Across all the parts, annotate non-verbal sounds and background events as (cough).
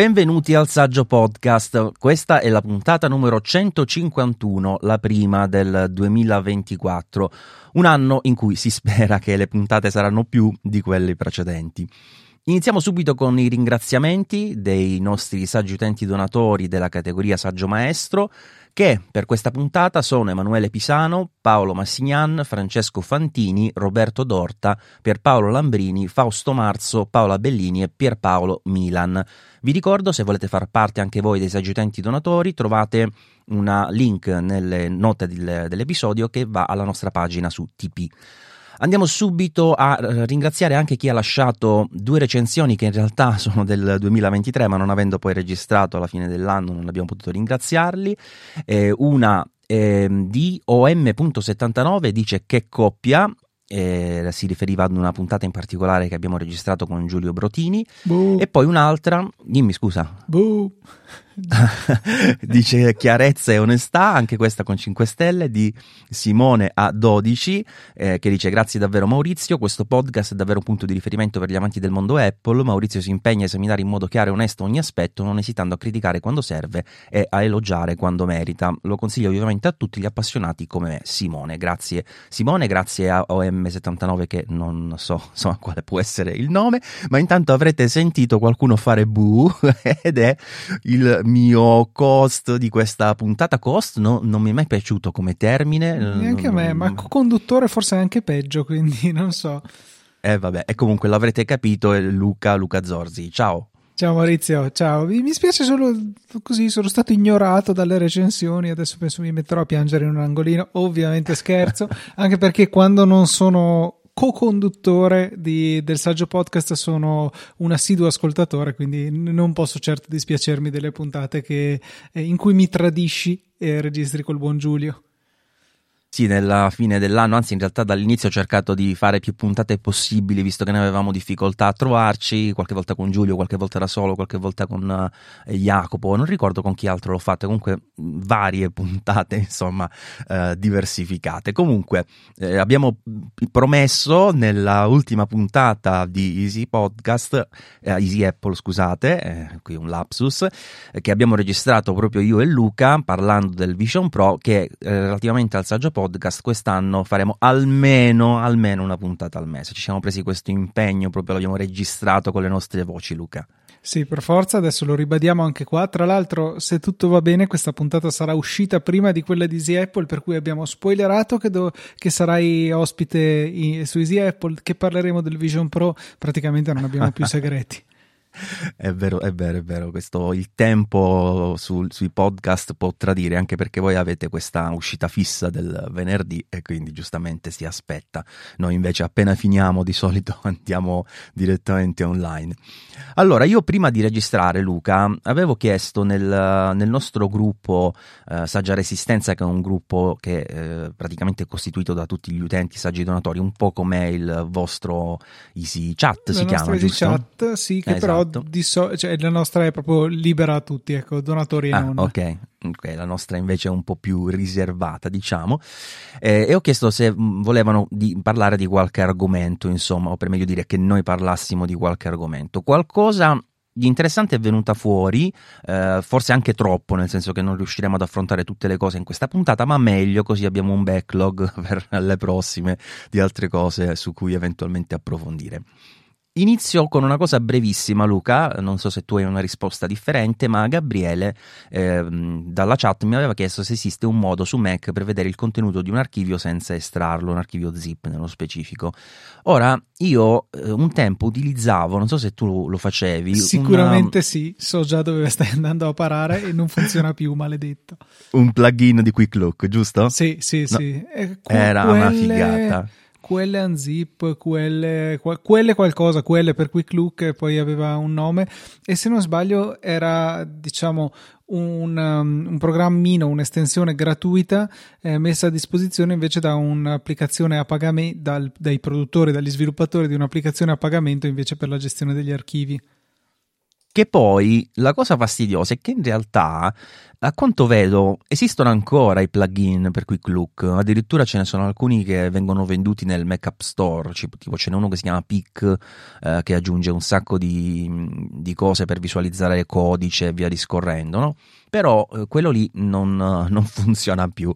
Benvenuti al Saggio Podcast. Questa è la puntata numero 151, la prima del 2024, un anno in cui si spera che le puntate saranno più di quelle precedenti. Iniziamo subito con i ringraziamenti dei nostri saggi utenti donatori della categoria Saggio Maestro che per questa puntata sono Emanuele Pisano, Paolo Massignan, Francesco Fantini, Roberto Dorta, Pierpaolo Lambrini, Fausto Marzo, Paola Bellini e Pierpaolo Milan. Vi ricordo, se volete far parte anche voi dei saggi utenti donatori, trovate un link nelle note dell'episodio che va alla nostra pagina su TP. Andiamo subito a eh, ringraziare anche chi ha lasciato due recensioni che in realtà (laughs) sono del 2023, ma non avendo poi registrato alla fine dell'anno non abbiamo potuto ringraziarli. Eh, una eh, di OM.79 dice che coppia, eh, si riferiva ad una puntata in particolare che abbiamo registrato con Giulio Brotini. Buh. E poi un'altra, dimmi scusa. Buh. (laughs) dice chiarezza e onestà, anche questa con 5 stelle di Simone A12 eh, che dice grazie davvero Maurizio, questo podcast è davvero un punto di riferimento per gli amanti del mondo Apple, Maurizio si impegna a esaminare in modo chiaro e onesto ogni aspetto non esitando a criticare quando serve e a elogiare quando merita, lo consiglio vivamente a tutti gli appassionati come me, Simone, grazie Simone, grazie a OM79 che non so insomma, quale può essere il nome, ma intanto avrete sentito qualcuno fare bu (laughs) ed è il mio cost di questa puntata. Cost no, non mi è mai piaciuto come termine. Neanche a me, ma conduttore forse è anche peggio, quindi (laughs) non so. Eh vabbè, e comunque l'avrete capito, è Luca, Luca Zorzi. Ciao. Ciao Maurizio, ciao. Mi spiace solo così, sono stato ignorato dalle recensioni, adesso penso mi metterò a piangere in un angolino, ovviamente scherzo, (laughs) anche perché quando non sono co-conduttore di, del saggio podcast sono un assiduo ascoltatore, quindi non posso certo dispiacermi delle puntate che, eh, in cui mi tradisci e registri col buon Giulio. Sì, nella fine dell'anno, anzi in realtà dall'inizio ho cercato di fare più puntate possibili, visto che ne avevamo difficoltà a trovarci, qualche volta con Giulio, qualche volta da solo, qualche volta con eh, Jacopo, non ricordo con chi altro l'ho fatto, comunque varie (laughs) puntate, insomma, eh, diversificate. Comunque eh, abbiamo promesso nella ultima puntata di Easy Podcast, eh, Easy Apple, scusate, eh, qui un lapsus, eh, che abbiamo registrato proprio io e Luca parlando del Vision Pro, che relativamente al saggio podcast quest'anno faremo almeno, almeno una puntata al mese. Ci siamo presi questo impegno, proprio l'abbiamo registrato con le nostre voci, Luca. Sì, per forza, adesso lo ribadiamo anche qua. Tra l'altro, se tutto va bene, questa puntata sarà uscita prima di quella di Easy Apple, per cui abbiamo spoilerato che, do- che sarai ospite in- su Easy Apple, che parleremo del Vision Pro, praticamente non abbiamo più (laughs) segreti. È vero, è vero, è vero. Questo, il tempo sul, sui podcast può tradire anche perché voi avete questa uscita fissa del venerdì e quindi giustamente si aspetta. Noi invece appena finiamo di solito (laughs) andiamo direttamente online. Allora, io prima di registrare Luca avevo chiesto nel, nel nostro gruppo eh, Saggia Resistenza, che è un gruppo che eh, praticamente è costituito da tutti gli utenti saggi donatori, un po' come il vostro Easy Chat la si chiama, Easy giusto? Chat, sì, che esatto. però di so- cioè, la nostra è proprio libera a tutti, ecco, donatori e ah, non. Ok, ok, la nostra invece è un po' più riservata, diciamo. Eh, e ho chiesto se volevano di parlare di qualche argomento, insomma, o per meglio dire che noi parlassimo di qualche argomento. Qualcosa di interessante è venuta fuori, eh, forse anche troppo, nel senso che non riusciremo ad affrontare tutte le cose in questa puntata, ma meglio così abbiamo un backlog (laughs) per le prossime di altre cose su cui eventualmente approfondire. Inizio con una cosa brevissima, Luca. Non so se tu hai una risposta differente, ma Gabriele eh, dalla chat mi aveva chiesto se esiste un modo su Mac per vedere il contenuto di un archivio senza estrarlo, un archivio zip nello specifico. Ora, io eh, un tempo utilizzavo, non so se tu lo facevi. Sicuramente una... sì, so già dove stai andando a parare e non funziona più, maledetto. Un plugin di Quick Look, giusto? Sì, sì, no. sì. Era quelle... una figata quelle unzip, quelle, quelle qualcosa, quelle per Quick Look poi aveva un nome e se non sbaglio era diciamo un, um, un programmino, un'estensione gratuita eh, messa a disposizione invece da un'applicazione a pagamento, dai produttori, dagli sviluppatori di un'applicazione a pagamento invece per la gestione degli archivi. Che poi la cosa fastidiosa è che in realtà a quanto vedo esistono ancora i plugin per Quick Look, addirittura ce ne sono alcuni che vengono venduti nel Mac App Store, tipo ce n'è uno che si chiama Pic eh, che aggiunge un sacco di, di, cose per visualizzare codice e via discorrendo, no? Però eh, quello lì non, non, (laughs) funziona più.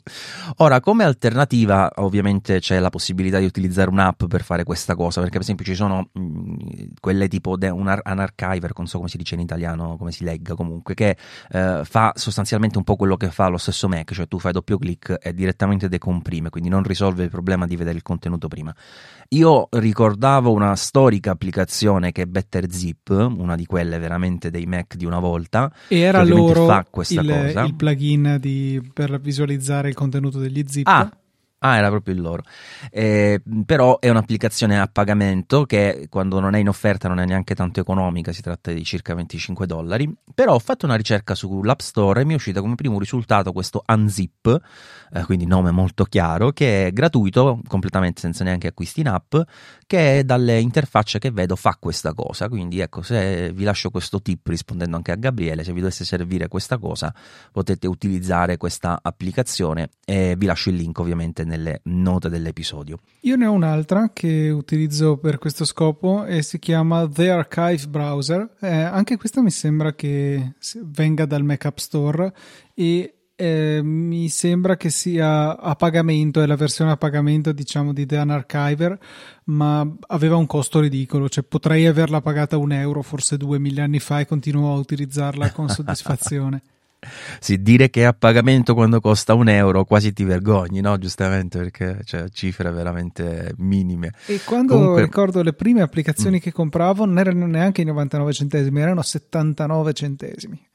Ora, come alternativa, ovviamente c'è la possibilità di utilizzare un'app per fare questa cosa, perché per esempio ci sono mh, mm, quelle tipo de, un, un, archiver, non so come si dice in italiano, come si legga comunque, che eh, fa sostanzialmente un po' quello che fa lo stesso Mac, cioè tu fai doppio clic e direttamente decomprime, quindi non risolve il problema di vedere il contenuto prima. Io ricordavo una storica applicazione che è Better Zip, una di quelle veramente dei Mac di una volta. E era loro fa questa il, cosa. il plugin di, per visualizzare il contenuto degli zip. Ah, Ah, era proprio il loro. Eh, però è un'applicazione a pagamento che quando non è in offerta non è neanche tanto economica, si tratta di circa 25 dollari. Però ho fatto una ricerca sull'App Store e mi è uscita come primo risultato questo Unzip, eh, quindi nome molto chiaro, che è gratuito, completamente senza neanche acquisti in app, che dalle interfacce che vedo fa questa cosa. Quindi ecco, se vi lascio questo tip rispondendo anche a Gabriele, se vi dovesse servire questa cosa potete utilizzare questa applicazione e vi lascio il link ovviamente nelle note dell'episodio. Io ne ho un'altra che utilizzo per questo scopo e si chiama The Archive Browser. Eh, anche questa mi sembra che venga dal Mac App Store e eh, mi sembra che sia a pagamento, è la versione a pagamento diciamo di The Archiver, ma aveva un costo ridicolo, cioè potrei averla pagata un euro, forse due mille anni fa e continuo a utilizzarla con soddisfazione. (laughs) Sì, dire che è a pagamento quando costa un euro quasi ti vergogni, no? Giustamente perché cioè, cifre veramente minime. E quando Comunque... ricordo le prime applicazioni mm. che compravo non erano neanche i 99 centesimi, erano 79 centesimi.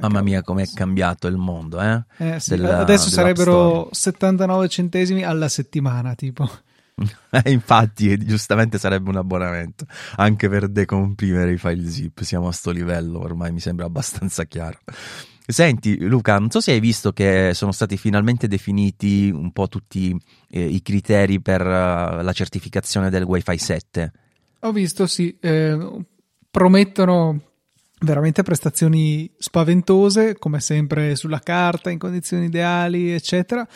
Mamma mia, com'è cambiato il mondo, eh? eh sì, Della, adesso sarebbero 79 centesimi alla settimana, tipo. (laughs) Eh, infatti, giustamente sarebbe un abbonamento anche per decomprimere i file zip. Siamo a sto livello, ormai mi sembra abbastanza chiaro. Senti Luca, non so se hai visto che sono stati finalmente definiti un po' tutti eh, i criteri per uh, la certificazione del Wi-Fi 7. Ho visto, sì, eh, promettono veramente prestazioni spaventose, come sempre sulla carta, in condizioni ideali, eccetera.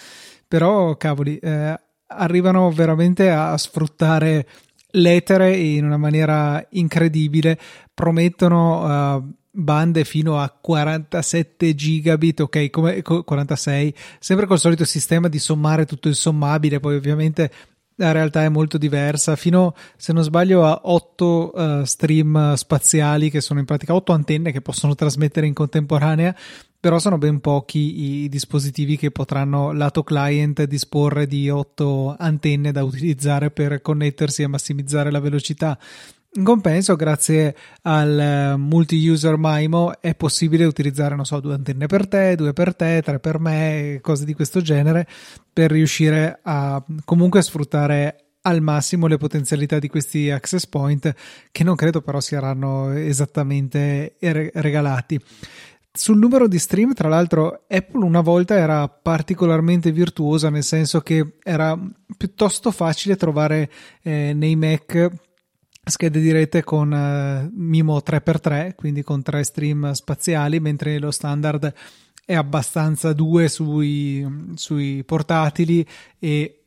Però, cavoli, eh, arrivano veramente a sfruttare l'etere in una maniera incredibile. Promettono uh, bande fino a 47 gigabit, ok, come 46, sempre col solito sistema di sommare tutto il sommabile, poi ovviamente la realtà è molto diversa, fino se non sbaglio a 8 uh, stream spaziali che sono in pratica 8 antenne che possono trasmettere in contemporanea, però sono ben pochi i dispositivi che potranno lato client disporre di 8 antenne da utilizzare per connettersi e massimizzare la velocità. In compenso, grazie al eh, multi-user MIMO è possibile utilizzare, non so, due antenne per te, due per te, tre per me, cose di questo genere, per riuscire a comunque sfruttare al massimo le potenzialità di questi access point, che non credo però saranno esattamente regalati. Sul numero di stream, tra l'altro, Apple una volta era particolarmente virtuosa, nel senso che era piuttosto facile trovare eh, nei Mac schede di rete con uh, MIMO 3x3, quindi con tre stream spaziali, mentre lo standard è abbastanza 2 sui, sui portatili e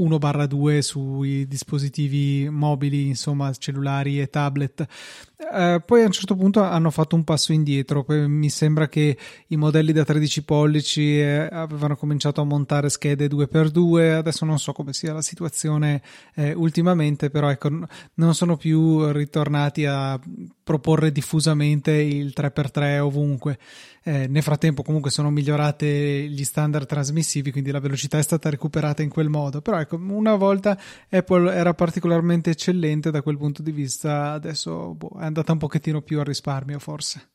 1-2 sui dispositivi mobili, insomma cellulari e tablet. Eh, poi a un certo punto hanno fatto un passo indietro, mi sembra che i modelli da 13 pollici eh, avevano cominciato a montare schede 2x2, adesso non so come sia la situazione eh, ultimamente, però ecco, non sono più ritornati a proporre diffusamente il 3x3 ovunque. Eh, nel frattempo comunque sono migliorate gli standard trasmissivi, quindi la velocità è stata recuperata in quel modo. Però ecco, una volta Apple era particolarmente eccellente da quel punto di vista, adesso boh, è andata un pochettino più a risparmio forse.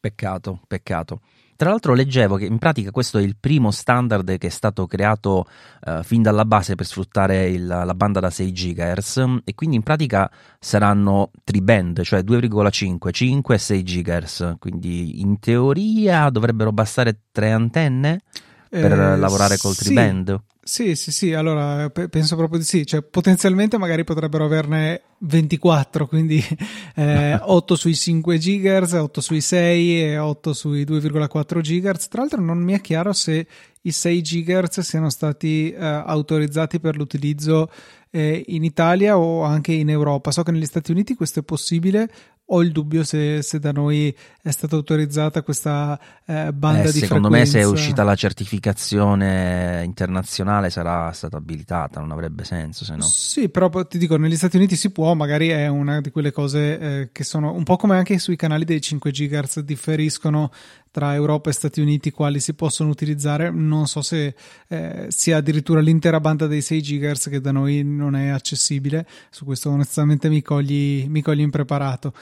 Peccato, peccato. Tra l'altro leggevo che in pratica questo è il primo standard che è stato creato uh, fin dalla base per sfruttare il, la banda da 6 GHz e quindi in pratica saranno tri-band, cioè 2,5, 5 e 6 GHz, quindi in teoria dovrebbero bastare tre antenne per eh, lavorare col tri-band. Sì, sì, sì, allora penso proprio di sì, cioè potenzialmente magari potrebbero averne 24, quindi (laughs) eh, 8 sui 5 GHz, 8 sui 6 e 8 sui 2,4 GHz. Tra l'altro non mi è chiaro se i 6 GHz siano stati eh, autorizzati per l'utilizzo eh, in Italia o anche in Europa. So che negli Stati Uniti questo è possibile, ho il dubbio se, se, da noi è stata autorizzata questa eh, banda eh, di secondo frequenza. me se è uscita la certificazione internazionale sarà stata abilitata non avrebbe senso se no sì però ti dico negli Stati Uniti si può magari è una di quelle cose eh, che sono un po' come anche sui canali dei 5 GHz differiscono tra Europa e Stati Uniti quali si possono utilizzare. Non so se eh, sia addirittura l'intera banda dei 6 GHz che da noi non è accessibile. Su questo onestamente mi cogli, mi cogli impreparato.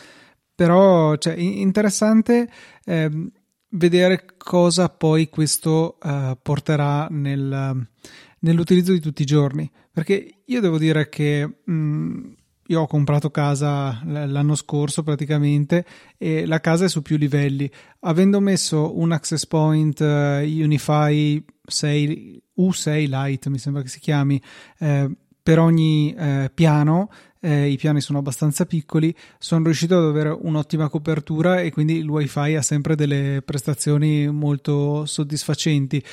Però cioè, interessante eh, vedere cosa poi questo uh, porterà nel, nell'utilizzo di tutti i giorni. Perché io devo dire che mh, mm, io ho comprato casa l'anno scorso praticamente e la casa è su più livelli. Avendo messo un access point uh, Unify 6 U6 Lite, mi sembra che si chiami, eh, per ogni eh, piano, eh, i piani sono abbastanza piccoli, sono riuscito ad avere un'ottima copertura e quindi il wifi ha sempre delle prestazioni molto soddisfacenti.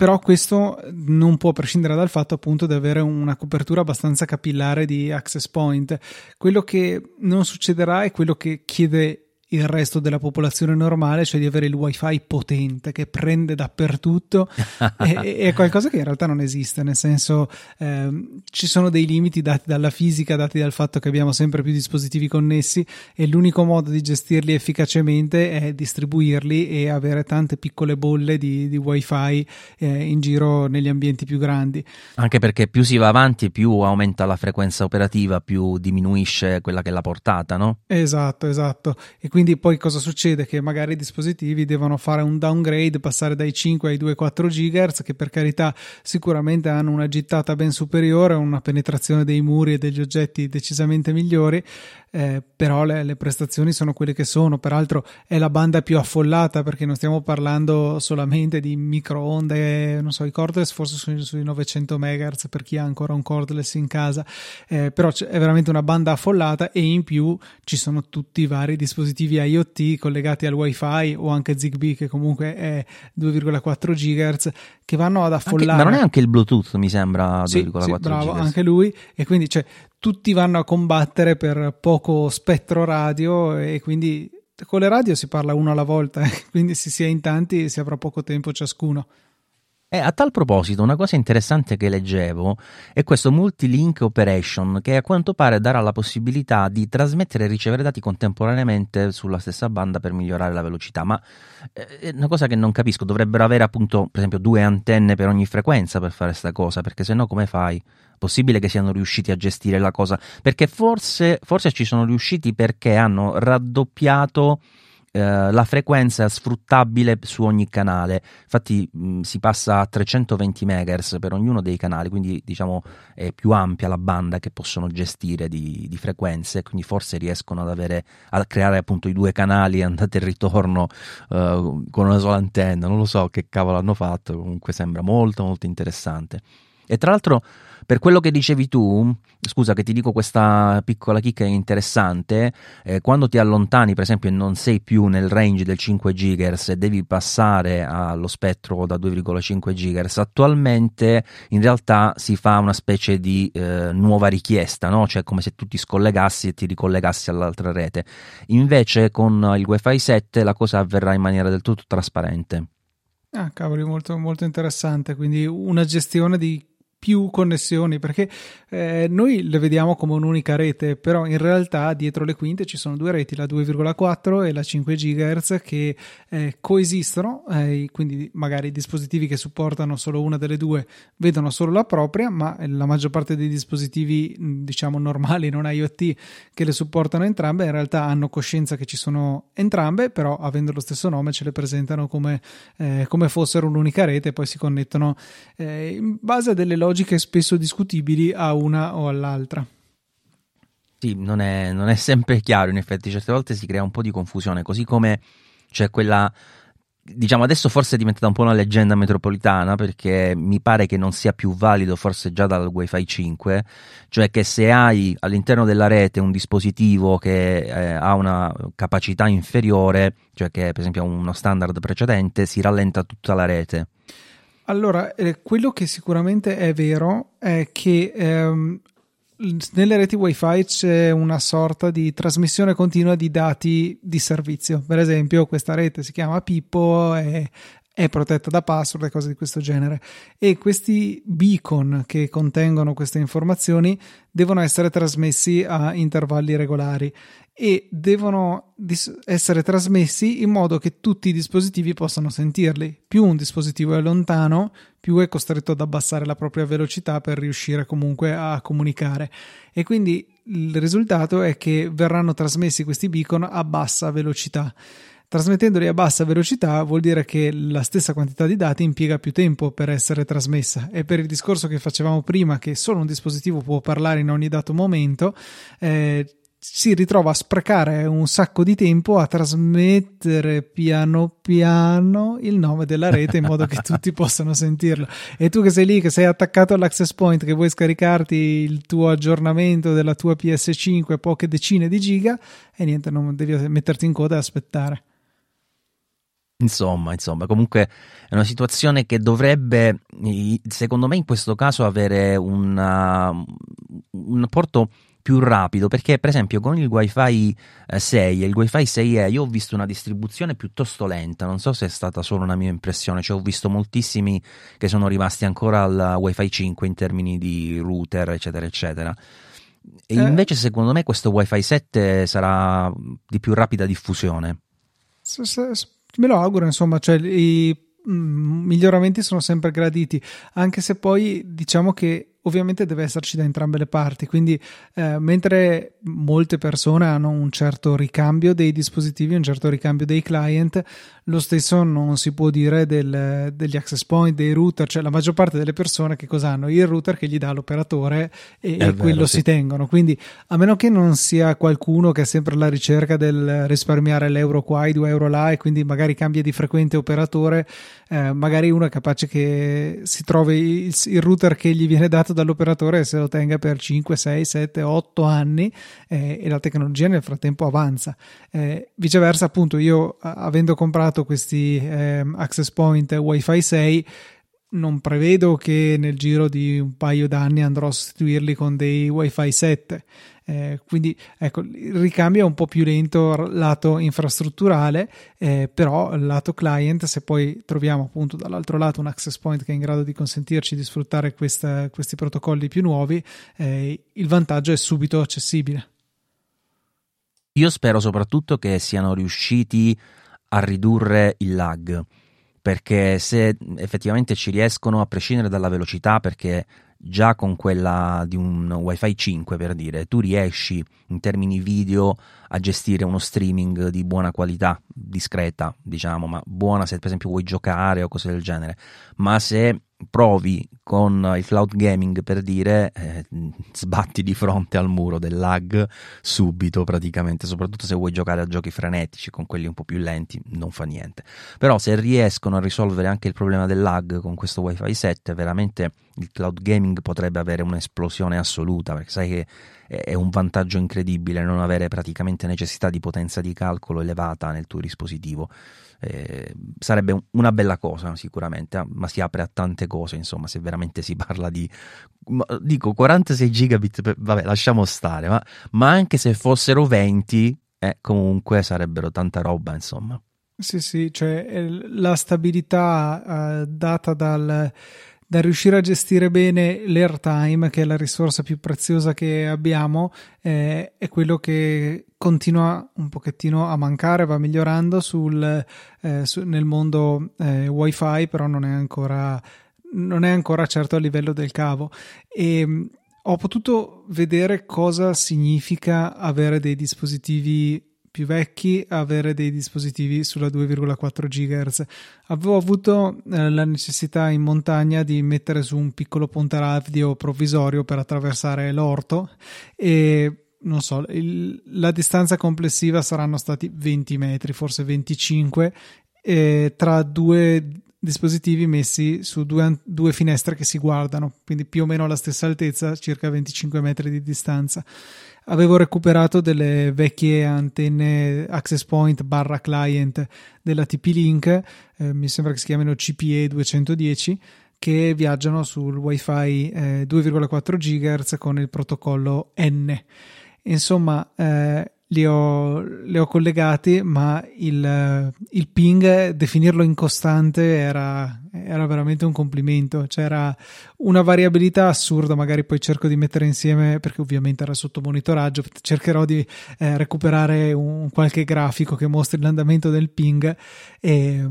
Però questo non può prescindere dal fatto appunto di avere una copertura abbastanza capillare di access point. Quello che non succederà è quello che chiede il resto della popolazione normale, cioè di avere il wifi potente che prende dappertutto, è, (laughs) è, qualcosa che in realtà non esiste, nel senso eh, ci sono dei limiti dati dalla fisica, dati dal fatto che abbiamo sempre più dispositivi connessi e l'unico modo di gestirli efficacemente è distribuirli e avere tante piccole bolle di, di wifi eh, in giro negli ambienti più grandi. Anche perché più si va avanti, più aumenta la frequenza operativa, più diminuisce quella che è la portata, no? Esatto, esatto. E quindi quindi poi cosa succede? Che magari i dispositivi devono fare un downgrade, passare dai 5 ai 2,4 GHz, che per carità sicuramente hanno una gittata ben superiore, una penetrazione dei muri e degli oggetti decisamente migliori, eh, però le, le, prestazioni sono quelle che sono. Peraltro è la banda più affollata perché non stiamo parlando solamente di microonde, non so, i cordless forse sono sui 900 MHz per chi ha ancora un cordless in casa, eh, però è veramente una banda affollata e in più ci sono tutti i vari dispositivi IoT collegati al wifi o anche Zigbee che comunque è 2,4 GHz che vanno ad affollare. Anche, ma non è anche il Bluetooth mi sembra 2,4 sì, sì, bravo, GHz. anche lui e quindi cioè tutti vanno a combattere per poco spettro radio e quindi con le radio si parla uno alla volta, (laughs) quindi se si è in tanti si avrà poco tempo ciascuno. E a tal proposito, una cosa interessante che leggevo è questo multilink operation che a quanto pare darà la possibilità di trasmettere e ricevere dati contemporaneamente sulla stessa banda per migliorare la velocità. Ma eh, è una cosa che non capisco, dovrebbero avere appunto, per esempio, due antenne per ogni frequenza per fare questa cosa, perché se no come fai? Possibile che siano riusciti a gestire la cosa? Perché forse, forse ci sono riusciti perché hanno raddoppiato eh, la frequenza sfruttabile su ogni canale. Infatti mh, si passa a 320 MHz per ognuno dei canali, quindi diciamo è più ampia la banda che possono gestire di, di frequenze, quindi forse riescono ad avere a creare appunto i due canali andata e ritorno uh, con una sola antenna. Non lo so che cavolo hanno fatto, comunque sembra molto molto interessante. E tra l'altro per quello che dicevi tu, scusa che ti dico questa piccola chicca interessante, eh, quando ti allontani per esempio e non sei più nel range del 5 GHz e devi passare allo spettro da 2,5 GHz, attualmente in realtà si fa una specie di eh, nuova richiesta, no? cioè come se tu ti scollegassi e ti ricollegassi all'altra rete. Invece con il Wi-Fi 7 la cosa avverrà in maniera del tutto trasparente. Ah, cavoli, molto, molto interessante. Quindi una gestione di più connessioni perché eh, noi le vediamo come un'unica rete però in realtà dietro le quinte ci sono due reti la 2,4 e la 5 GHz che eh, coesistono eh, quindi magari i dispositivi che supportano solo una delle due vedono solo la propria ma la maggior parte dei dispositivi diciamo normali non IoT che le supportano entrambe in realtà hanno coscienza che ci sono entrambe però avendo lo stesso nome ce le presentano come, eh, come fossero un'unica rete poi si connettono eh, in base a delle logiche logiche spesso discutibili a una o all'altra. Sì, non è, non è sempre chiaro, in effetti, certe volte si crea un po' di confusione, così come c'è quella diciamo adesso forse è diventata un po' una leggenda metropolitana perché mi pare che non sia più valido forse già dal Wi-Fi 5, cioè che se hai all'interno della rete un dispositivo che eh, ha una capacità inferiore, cioè che per esempio uno standard precedente, si rallenta tutta la rete. Allora, eh, quello che sicuramente è vero è che ehm, nelle reti wifi c'è una sorta di trasmissione continua di dati di servizio. Per esempio, questa rete si chiama Pippo e è protetta da password e cose di questo genere. E questi beacon che contengono queste informazioni devono essere trasmessi a intervalli regolari e devono dis- essere trasmessi in modo che tutti i dispositivi possano sentirli. Più un dispositivo è lontano, più è costretto ad abbassare la propria velocità per riuscire comunque a comunicare. E quindi il risultato è che verranno trasmessi questi beacon a bassa velocità. Trasmettendoli a bassa velocità vuol dire che la stessa quantità di dati impiega più tempo per essere trasmessa e per il discorso che facevamo prima che solo un dispositivo può parlare in ogni dato momento, eh, si ritrova a sprecare un sacco di tempo a trasmettere piano piano il nome della rete in modo che (laughs) tutti possano sentirlo. E tu che sei lì, che sei attaccato all'access point, che vuoi scaricarti il tuo aggiornamento della tua PS5 poche decine di giga, e niente, non devi metterti in coda e aspettare. Insomma, insomma, comunque è una situazione che dovrebbe, secondo me, in questo caso avere una, un apporto più rapido perché per esempio con il wifi 6 e il wifi 6e io ho visto una distribuzione piuttosto lenta non so se è stata solo una mia impressione cioè ho visto moltissimi che sono rimasti ancora al wifi 5 in termini di router eccetera eccetera e eh. invece secondo me questo wifi 7 sarà di più rapida diffusione me lo auguro insomma cioè i mm, miglioramenti sono sempre graditi anche se poi diciamo che ovviamente deve esserci da entrambe le parti, quindi eh, mentre molte persone hanno un certo ricambio dei dispositivi, un certo ricambio dei client, lo stesso non si può dire del, degli access point, dei router, cioè la maggior parte delle persone che cosa hanno? Il router che gli dà l'operatore e, e quello sì. si tengono, quindi a meno che non sia qualcuno che è sempre alla ricerca del risparmiare l'euro qua, i due euro là e quindi magari cambia di frequente operatore, eh, magari uno è capace che si trovi il, il router che gli viene dato dall'operatore e se lo tenga per 5, 6, 7, 8 anni eh, e la tecnologia nel frattempo avanza. Eh, viceversa, appunto, io avendo comprato questi eh, access point Wi-Fi 6 non prevedo che nel giro di un paio d'anni andrò a sostituirli con dei Wi-Fi 7. Eh, quindi ecco, il ricambio è un po' più lento lato infrastrutturale, eh, però lato client, se poi troviamo appunto dall'altro lato un access point che è in grado di consentirci di sfruttare questa, questi protocolli più nuovi, eh, il vantaggio è subito accessibile. Io spero soprattutto che siano riusciti a ridurre il lag perché se effettivamente ci riescono a prescindere dalla velocità perché già con quella di un wifi 5 per dire tu riesci in termini video a gestire uno streaming di buona qualità discreta diciamo ma buona se per esempio vuoi giocare o cose del genere. Ma se provi con il cloud gaming per dire eh, sbatti di fronte al muro del lag subito praticamente. Soprattutto se vuoi giocare a giochi frenetici con quelli un po' più lenti non fa niente. Però se riescono a risolvere anche il problema del lag con questo wifi 7 veramente il cloud gaming potrebbe avere un'esplosione assoluta perché sai che è un vantaggio incredibile non avere praticamente necessità di potenza di calcolo elevata nel tuo dispositivo eh, sarebbe una bella cosa sicuramente, eh, ma si apre a tante cose, insomma, se veramente si parla di... dico 46 gigabit, vabbè, lasciamo stare, ma, ma, anche se fossero 20, eh, comunque sarebbero tanta roba, insomma. Sì, sì, cioè la stabilità eh, data dal da riuscire a gestire bene l'airtime, che è la risorsa più preziosa che abbiamo, eh, è quello che continua un pochettino a mancare, va migliorando sul, eh, su, nel mondo eh, wifi, però non è ancora non è ancora certo a livello del cavo. E ho potuto vedere cosa significa avere dei dispositivi più vecchi avere dei dispositivi sulla 2,4 GHz. Avevo avuto eh, la necessità in montagna di mettere su un piccolo ponte radio provvisorio per attraversare l'orto e non so, il, la distanza complessiva saranno stati 20 metri, forse 25 eh, tra due dispositivi messi su due, due, finestre che si guardano, quindi più o meno alla stessa altezza, circa 25 metri di distanza. Avevo recuperato delle vecchie antenne access point barra client della TP-Link, eh, mi sembra che si chiamino CPE 210, che viaggiano sul wifi eh, 2,4 GHz con il protocollo N. Insomma, eh, li ho, li ho collegati, ma il, il, ping, definirlo incostante era, era veramente un complimento. C'era una variabilità assurda, magari poi cerco di mettere insieme, perché ovviamente era sotto monitoraggio, cercherò di eh, recuperare un, qualche grafico che mostri l'andamento del ping e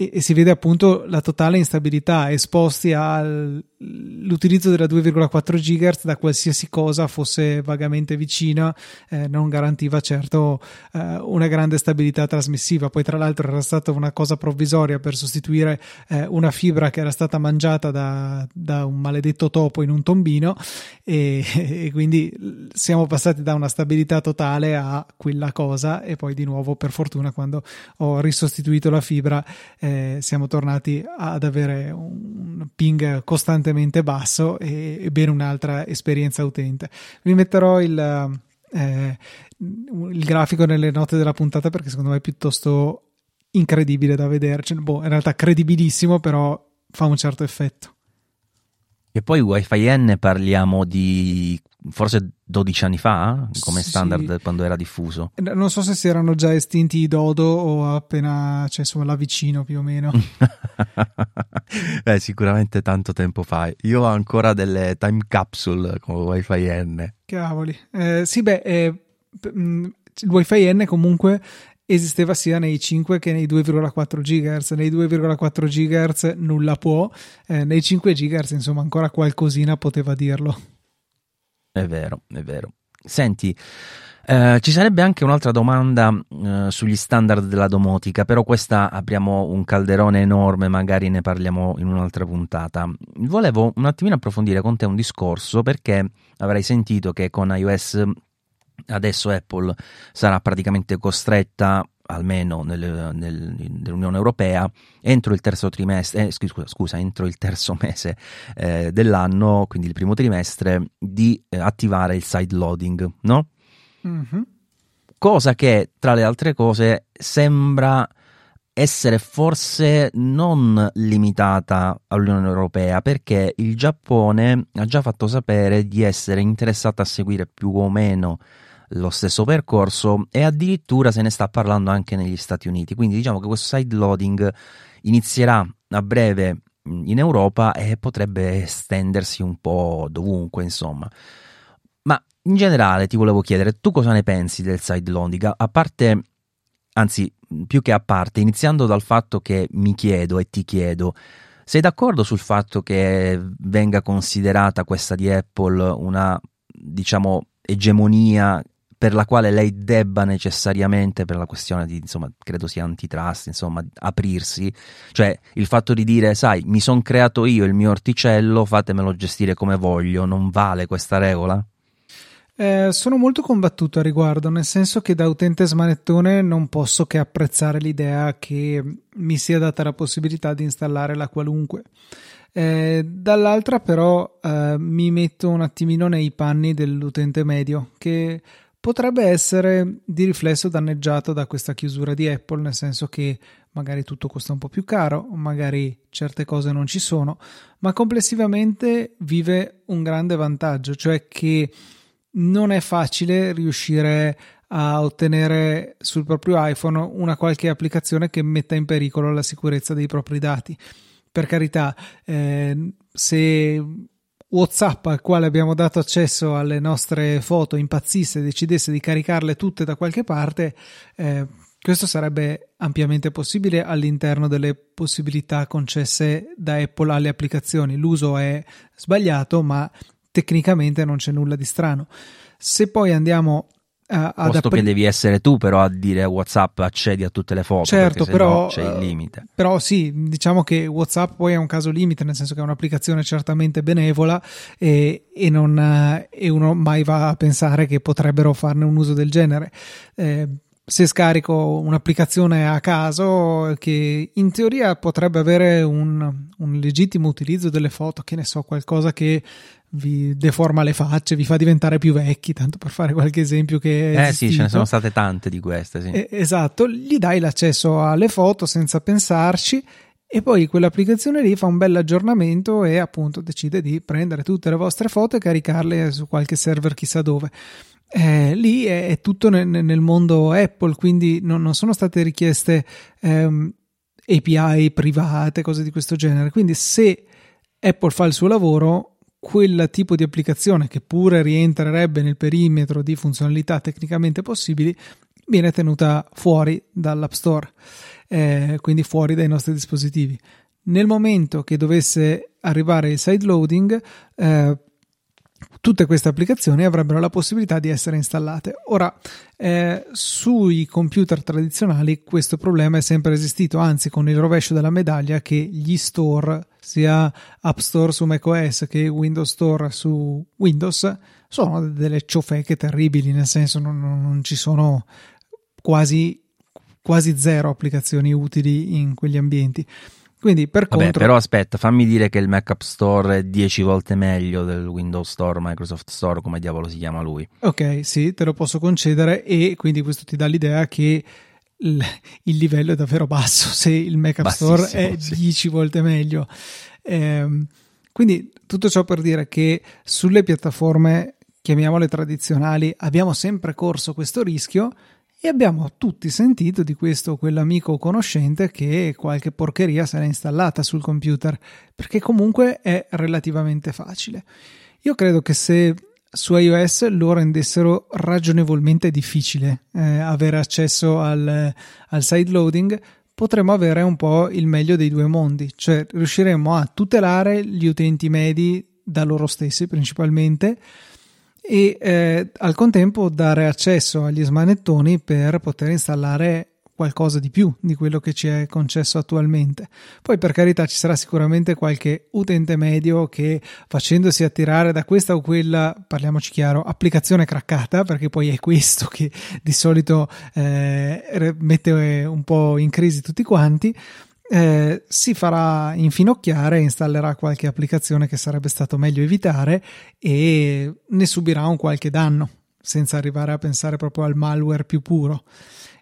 e, e, si vede appunto la totale instabilità esposti all'utilizzo della 2,4 GHz da qualsiasi cosa fosse vagamente vicina eh, non garantiva certo eh, una grande stabilità trasmissiva. Poi tra l'altro era stata una cosa provvisoria per sostituire eh, una fibra che era stata mangiata da, da un maledetto topo in un tombino e, (laughs) e, quindi siamo passati da una stabilità totale a quella cosa e poi di nuovo per fortuna quando ho risostituito la fibra eh, eh, siamo tornati ad avere un ping costantemente basso e, e ben un'altra esperienza utente. Vi metterò il, eh, il grafico nelle note della puntata perché secondo me è piuttosto incredibile da vedere. Cioè, boh, in realtà credibilissimo, però fa un certo effetto. E poi Wi-Fi N parliamo di forse 12 anni fa, come standard sì. quando era diffuso. Non so se si erano già estinti i Dodo o appena, cioè insomma, là vicino più o meno. (laughs) eh, sicuramente tanto tempo fa. Io ho ancora delle time capsule con Wi-Fi N. Cavoli. Eh, sì, beh, eh, mm, il Wi-Fi N comunque esisteva sia nei 5 che nei 2,4 GHz. Nei 2,4 GHz nulla può, eh, nei 5 GHz insomma ancora qualcosina poteva dirlo. È vero, è vero. Senti, eh, ci sarebbe anche un'altra domanda eh, sugli standard della domotica, però questa apriamo un calderone enorme, magari ne parliamo in un'altra puntata. Volevo un attimino approfondire con te un discorso perché avrai sentito che con iOS adesso Apple sarà praticamente costretta almeno nel, nel, nell'Unione Europea, entro il terzo trimestre, eh, scusa, scusa, entro il terzo (laughs) mese eh, dell'anno, quindi il primo trimestre, di eh, attivare il side loading, no? Mm-hmm. Cosa che, tra le altre cose, sembra essere forse non limitata all'Unione Europea perché il Giappone ha già fatto sapere di essere interessato a seguire più o meno lo stesso percorso e addirittura se ne sta parlando anche negli Stati Uniti. Quindi diciamo che questo side loading inizierà a breve in Europa e potrebbe estendersi un po' dovunque, insomma. Ma in generale ti volevo chiedere, tu cosa ne pensi del side loading? A parte, anzi, più che a parte, iniziando dal fatto che mi chiedo e ti chiedo, sei d'accordo sul fatto che venga considerata questa di Apple una, diciamo, egemonia per la quale lei debba necessariamente, per la questione di, insomma, credo sia antitrust, insomma, aprirsi, cioè il fatto di dire, sai, mi sono creato io il mio orticello, fatemelo gestire come voglio, non vale questa regola? Eh, sono molto combattuto a riguardo, nel senso che da utente smanettone non posso che apprezzare l'idea che mi sia data la possibilità di installare la qualunque. Eh, dall'altra però eh, mi metto un attimino nei panni dell'utente medio che potrebbe essere di riflesso danneggiato da questa chiusura di Apple, nel senso che magari tutto costa un po' più caro, magari certe cose non ci sono, ma complessivamente vive un grande vantaggio, cioè che non è facile riuscire a ottenere sul proprio iPhone una qualche applicazione che metta in pericolo la sicurezza dei propri dati. Per carità, eh, se WhatsApp al quale abbiamo dato accesso alle nostre foto impazzisse e decidesse di caricarle tutte da qualche parte, eh, questo sarebbe ampiamente possibile all'interno delle possibilità concesse da Apple alle applicazioni. L'uso è sbagliato, ma tecnicamente non c'è nulla di strano. Se poi andiamo Uh, Posto appri- che devi essere tu però a dire a WhatsApp accedi a tutte le foto. Certo, però no c'è il limite. Però sì, diciamo che WhatsApp poi è un caso limite, nel senso che è un'applicazione certamente benevola e, e, non, e uno mai va a pensare che potrebbero farne un uso del genere. Eh, se scarico un'applicazione a caso che in teoria potrebbe avere un, un, legittimo utilizzo delle foto, che ne so, qualcosa che vi deforma le facce, vi fa diventare più vecchi, tanto per fare qualche esempio che... Eh esistito. sì, ce ne sono state tante di queste, sì. Eh, esatto, gli dai l'accesso alle foto senza pensarci e poi quell'applicazione lì fa un bel aggiornamento e appunto decide di prendere tutte le vostre foto e caricarle su qualche server chissà dove eh, lì è, è tutto nel, nel, mondo Apple, quindi non, non sono state richieste ehm, API private, cose di questo genere. Quindi se Apple fa il suo lavoro, quel tipo di applicazione che pure rientrerebbe nel perimetro di funzionalità tecnicamente possibili viene tenuta fuori dall'App Store, eh, quindi fuori dai nostri dispositivi. Nel momento che dovesse arrivare il side loading, eh, tutte queste applicazioni avrebbero la possibilità di essere installate. Ora, eh, sui computer tradizionali questo problema è sempre esistito, anzi con il rovescio della medaglia che gli store, sia App Store su macOS che Windows Store su Windows, sono delle ciofeche terribili, nel senso non, non ci sono quasi, quasi zero applicazioni utili in quegli ambienti. Quindi per Vabbè, contro... però aspetta, fammi dire che il Mac App Store è 10 volte meglio del Windows Store, Microsoft Store, come diavolo si chiama lui. Ok, sì, te lo posso concedere e quindi questo ti dà l'idea che il, il livello è davvero basso (laughs) se il Mac App Store è sì. 10 volte meglio. Eh, quindi tutto ciò per dire che sulle piattaforme, chiamiamole tradizionali, abbiamo sempre corso questo rischio e abbiamo tutti sentito di questo o quell'amico o conoscente che qualche porcheria l'è installata sul computer, perché comunque è relativamente facile. Io credo che se su iOS lo rendessero ragionevolmente difficile eh, avere accesso al, al side loading, potremmo avere un po' il meglio dei due mondi, cioè riusciremmo a tutelare gli utenti medi da loro stessi principalmente e eh, al contempo dare accesso agli smanettoni per poter installare qualcosa di più di quello che ci è concesso attualmente. Poi per carità ci sarà sicuramente qualche utente medio che facendosi attirare da questa o quella, parliamoci chiaro, applicazione craccata, perché poi è questo che di solito eh, mette un po' in crisi tutti quanti, eh, si farà infinocchiare e installerà qualche applicazione che sarebbe stato meglio evitare e ne subirà un qualche danno senza arrivare a pensare proprio al malware più puro.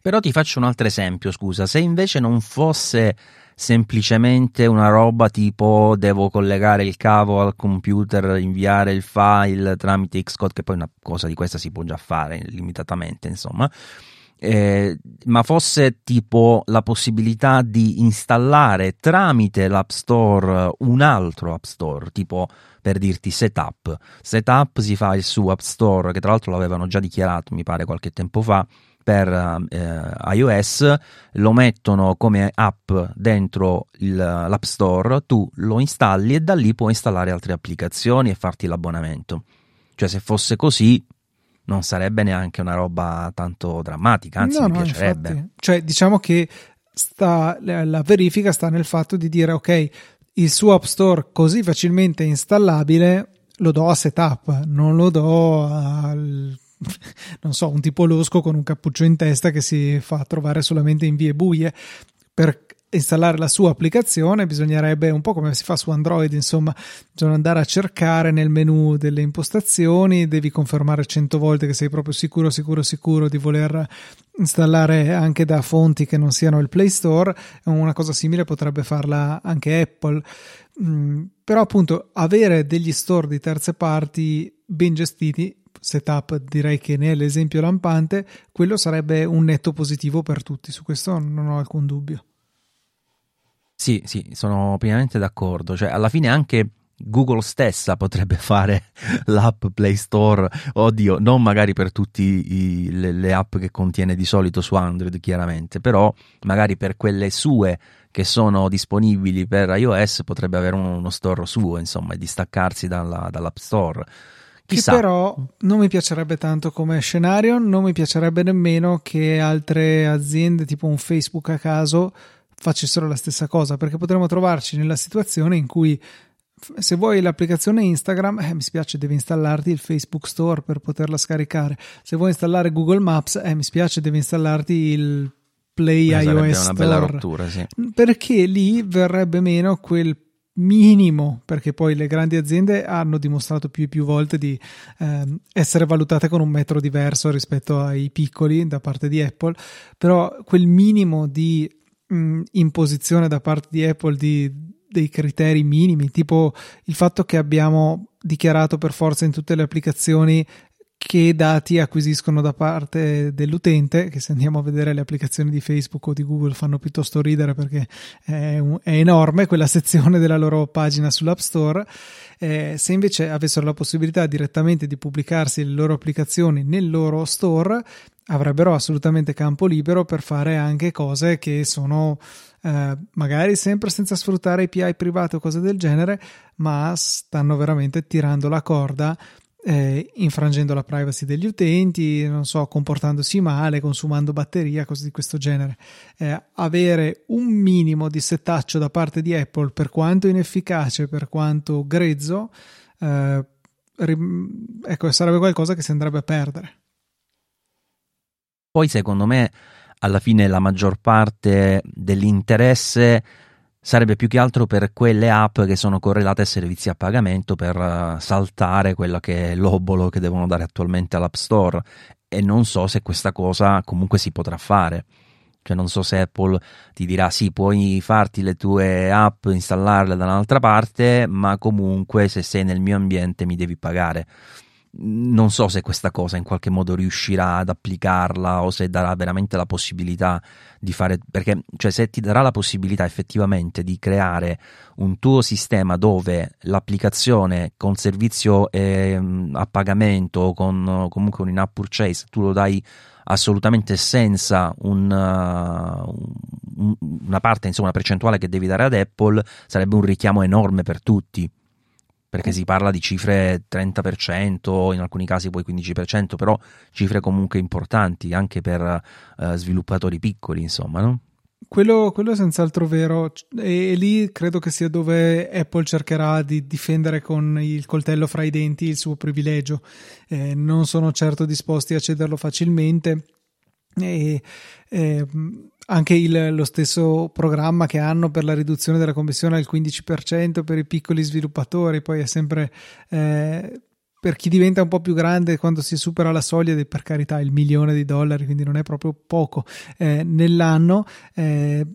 Però ti faccio un altro esempio, scusa, se invece non fosse semplicemente una roba tipo devo collegare il cavo al computer, inviare il file tramite Xcode, che poi una cosa di questa si può già fare limitatamente, insomma eh, ma fosse tipo la possibilità di installare tramite l'App Store un altro App Store, tipo per dirti Setup. Setup si fa il suo App Store, che tra l'altro l'avevano già dichiarato, mi pare, qualche tempo fa, per eh, iOS, lo mettono come app dentro il, l'App Store, tu lo installi e da lì puoi installare altre applicazioni e farti l'abbonamento. Cioè, se fosse così, non sarebbe neanche una roba tanto drammatica, anzi no, mi no, piacerebbe. Infatti. Cioè, diciamo che sta, la verifica sta nel fatto di dire ok, il suo App Store così facilmente installabile lo do a setup, non lo do al (laughs) non so, un tipo losco con un cappuccio in testa che si fa trovare solamente in vie buie. Per installare la sua applicazione bisognerebbe un po' come si fa su Android insomma bisogna andare a cercare nel menu delle impostazioni devi confermare 100 volte che sei proprio sicuro sicuro sicuro di voler installare anche da fonti che non siano il Play Store. Una cosa simile potrebbe farla anche Apple. Mm, però appunto avere degli store di terze parti ben gestiti setup direi che ne è l'esempio lampante quello sarebbe un netto positivo per tutti su questo non ho alcun dubbio sì, sì, sono pienamente d'accordo. Cioè, alla fine anche Google stessa potrebbe (laughs) fare l'app Play Store, oddio, non magari per tutte le, le, app che contiene di solito su Android, chiaramente, però magari per quelle sue che sono disponibili per iOS potrebbe avere uno, uno store suo, insomma, e distaccarsi dalla, dall'App Store. Chissà. Che però non mi piacerebbe tanto come scenario, non mi piacerebbe nemmeno che altre aziende tipo un Facebook a caso facessero la stessa cosa, perché potremmo trovarci nella situazione in cui se vuoi l'applicazione Instagram, eh, mi spiace, devi installarti il Facebook Store per poterla scaricare. Se vuoi installare Google Maps, eh, mi spiace, devi installarti il Play Eh, sarebbe iOS una Store. bella rottura, sì. Perché lì verrebbe meno quel minimo, perché poi le grandi aziende hanno dimostrato più e più volte di ehm, essere valutate con un metro diverso rispetto ai piccoli da parte di Apple, però quel minimo di mh, imposizione da parte di Apple di, dei criteri minimi, tipo il fatto che abbiamo dichiarato per forza in tutte le applicazioni che dati acquisiscono da parte dell'utente, che se andiamo a vedere le applicazioni di Facebook o di Google fanno piuttosto ridere perché è, un- è enorme quella (laughs) sezione della loro pagina sull'App Store. Eh, se invece avessero la possibilità direttamente di pubblicarsi le loro applicazioni nel loro store, avrebbero assolutamente campo libero per fare anche cose che sono eh, magari sempre senza sfruttare API private o cose del genere, ma stanno veramente tirando la corda eh, infrangendo la privacy degli utenti, non so, comportandosi male, consumando batteria, cose di questo genere. Eh, avere un minimo di setaccio da parte di Apple, per quanto inefficace, per quanto grezzo, eh, rim- ecco, sarebbe qualcosa che si andrebbe a perdere. Poi secondo me alla fine la maggior parte dell'interesse sarebbe più che altro per quelle app che sono correlate a servizi a pagamento per eh, saltare quello che è l'obolo che devono dare attualmente all'App Store e non so se questa cosa comunque si potrà fare. Cioè non so se Apple ti dirà sì, puoi farti le tue app, installarle da un'altra parte, ma comunque se sei nel mio ambiente mi devi pagare non so se questa cosa in qualche modo riuscirà ad applicarla o se darà veramente la possibilità di fare perché cioè se ti darà la possibilità effettivamente di creare un tuo sistema dove l'applicazione con servizio eh, a pagamento o con comunque un in-app purchase tu lo dai assolutamente senza un, uh, un, una parte insomma una percentuale che devi dare ad Apple sarebbe un richiamo enorme per tutti perché si parla di cifre 30%, in alcuni casi poi 15%, però cifre comunque importanti anche per uh, sviluppatori piccoli, insomma, no? Quello, quello, è senz'altro vero e, e, lì credo che sia dove Apple cercherà di difendere con il coltello fra i denti il suo privilegio. Eh, non sono certo disposti a cederlo facilmente e eh, anche il, lo stesso programma che hanno per la riduzione della commissione al 15% per i piccoli sviluppatori, poi è sempre eh, per chi diventa un po' più grande quando si supera la soglia di per carità il milione di dollari, quindi non è proprio poco eh, nell'anno. Eh,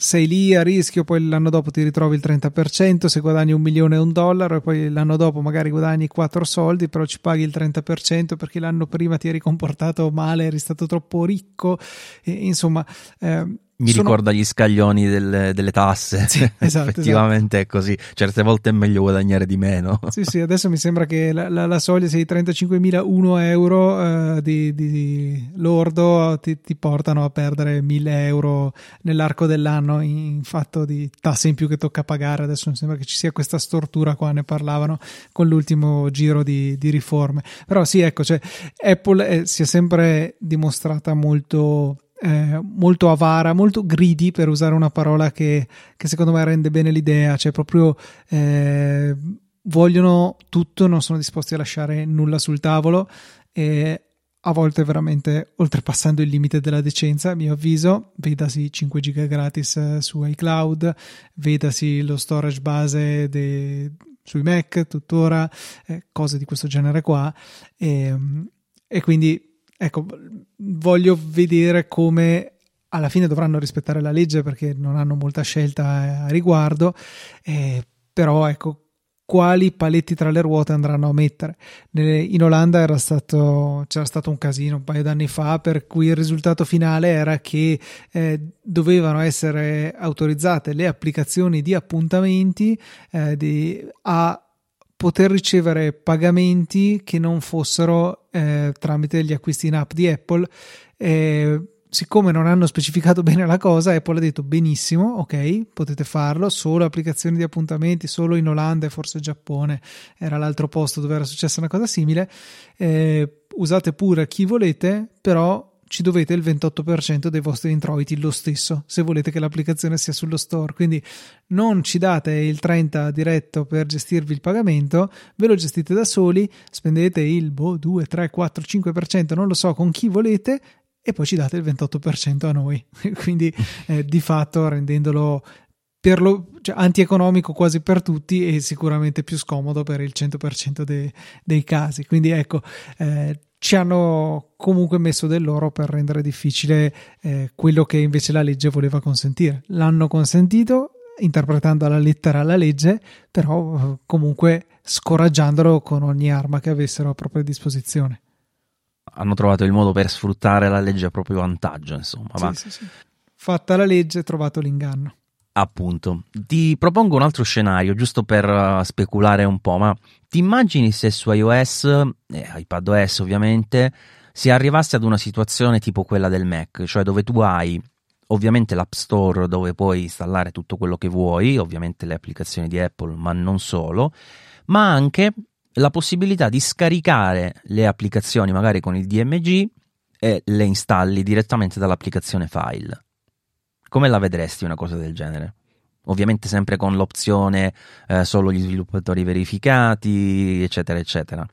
sei lì a rischio, poi l'anno dopo ti ritrovi il 30%, se guadagni un milione e un dollaro e poi l'anno dopo magari guadagni quattro soldi, però ci paghi il 30% perché l'anno prima ti eri comportato male, eri stato troppo ricco, e, insomma... Eh, mi sono... ricorda gli scaglioni del, delle tasse. Sì, esatto, (laughs) Effettivamente esatto. è così. Certe volte è meglio guadagnare di meno. (laughs) Sì, sì, adesso mi sembra che la, la, la soglia sia di 35.001 euro eh, di, di, lordo ti, ti, portano a perdere 1.000 euro nell'arco dell'anno in, in fatto di tasse in più che tocca pagare. Adesso mi sembra che ci sia questa stortura qua, ne parlavano con l'ultimo giro di, di riforme. Però sì, ecco, cioè, Apple è, si è sempre dimostrata molto eh, molto avara, molto greedy per usare una parola che, che secondo me rende bene l'idea, cioè proprio eh, vogliono tutto, non sono disposti a lasciare nulla sul tavolo e a volte veramente oltrepassando il limite della decenza, a mio avviso, vedasi 5 giga gratis su iCloud, vedasi lo storage base de, sui Mac tuttora, eh, cose di questo genere qua e, e quindi ecco, voglio vedere come alla fine dovranno rispettare la legge perché non hanno molta scelta a riguardo, eh, però ecco quali paletti tra le ruote andranno a mettere. In Olanda era stato, c'era stato un casino un paio d'anni fa per cui il risultato finale era che eh, dovevano essere autorizzate le applicazioni di appuntamenti eh, di, a poter ricevere pagamenti che non fossero eh, tramite gli acquisti in app di Apple. Eh, siccome non hanno specificato (laughs) bene la cosa, Apple ha detto benissimo, ok, potete farlo, solo applicazioni di appuntamenti, solo in Olanda e forse Giappone era l'altro posto dove era successa una cosa simile. Eh, usate pure chi volete, però ci dovete il 28% dei vostri introiti lo stesso, se volete che l'applicazione sia sullo store. Quindi non ci date il 30% diretto per gestirvi il pagamento, ve lo gestite da soli, spendete il boh, 2, 3, 4, 5%, non lo so con chi volete, e poi ci date il 28% a noi. (laughs) Quindi eh, di fatto rendendolo per lo, cioè, antieconomico quasi per tutti e sicuramente più scomodo per il 100% de, dei casi. Quindi ecco, eh, ci hanno comunque messo del loro per rendere difficile eh, quello che invece la legge voleva consentire. L'hanno consentito interpretando alla lettera la legge, però eh, comunque scoraggiandolo con ogni arma che avessero a propria disposizione. Hanno trovato il modo per sfruttare la legge a proprio vantaggio, insomma. Sì, sì, sì. Fatta la legge, trovato l'inganno. Appunto, ti propongo un altro scenario giusto per uh, speculare un po', ma ti immagini se su iOS eh, iPadOS ovviamente si arrivasse ad una situazione tipo quella del Mac, cioè dove tu hai ovviamente l'App Store dove puoi installare tutto quello che vuoi, ovviamente le applicazioni di Apple, ma non solo, ma anche la possibilità di scaricare le applicazioni magari con il DMG e le installi direttamente dall'applicazione file. Come la vedresti una cosa del genere? Ovviamente sempre con l'opzione eh, solo gli sviluppatori verificati, eccetera, eccetera.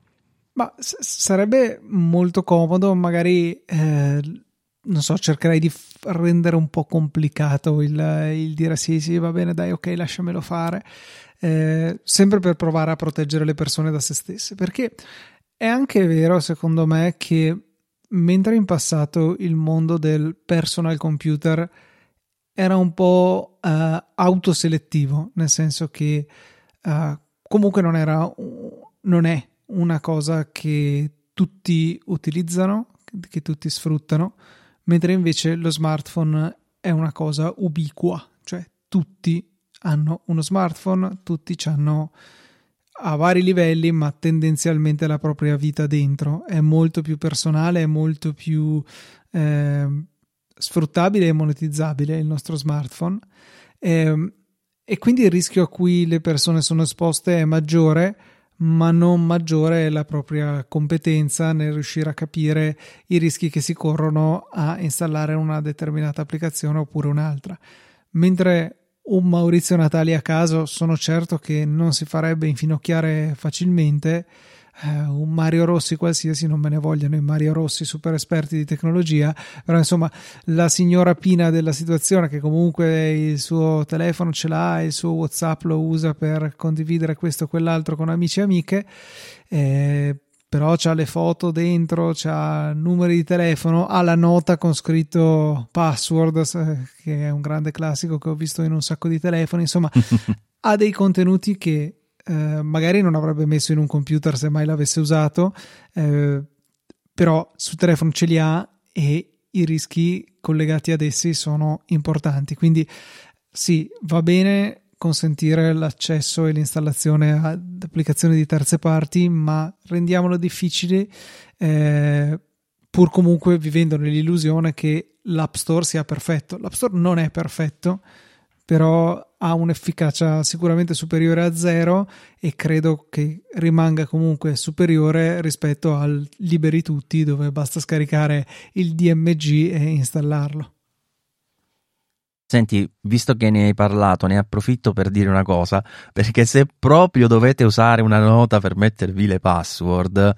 Ma s- sarebbe molto comodo, magari eh, non so, cercherei di f- rendere un po' complicato il, il, dire sì, sì, va bene, dai, ok, lasciamelo fare, eh, sempre per provare a proteggere le persone da se stesse, perché è anche vero, secondo me, che mentre in passato il mondo del personal computer era un po' uh, autoselettivo, nel senso che uh, comunque non era non è una cosa che tutti utilizzano, che tutti sfruttano, mentre invece lo smartphone è una cosa ubiqua, cioè tutti hanno uno smartphone, tutti hanno a vari livelli, ma tendenzialmente la propria vita dentro. È molto più personale, è molto più eh, sfruttabile e monetizzabile il nostro smartphone. Eh, e quindi il rischio a cui le persone sono esposte è maggiore ma non maggiore è la propria competenza nel riuscire a capire i rischi che si corrono a installare una determinata applicazione oppure un'altra. Mentre un Maurizio Natali a caso sono certo che non si farebbe infinocchiare facilmente eh, un Mario Rossi qualsiasi, non me ne vogliono i Mario Rossi super esperti di tecnologia, però insomma la signora Pina della situazione che comunque il suo telefono ce l'ha, il suo Whatsapp lo usa per condividere questo o quell'altro con amici e amiche, eh, però c'ha le foto dentro, c'ha numeri di telefono, ha la nota con scritto password, che è un grande classico che ho visto in un sacco di telefoni, insomma (laughs) ha dei contenuti che eh, magari non avrebbe messo in un computer se mai l'avesse usato, eh, però sul telefono ce li ha e i rischi collegati ad essi sono importanti. Quindi sì, va bene consentire l'accesso e l'installazione ad applicazioni di terze parti, ma rendiamolo difficile eh, pur comunque vivendo nell'illusione che l'App Store sia perfetto. L'App Store non è perfetto, però ha un'efficacia sicuramente superiore a zero e credo che rimanga comunque superiore rispetto al liberi tutti dove basta scaricare il DMG e installarlo. Senti, visto che ne hai parlato, ne approfitto per dire una cosa, perché se proprio dovete usare una nota per mettervi le password,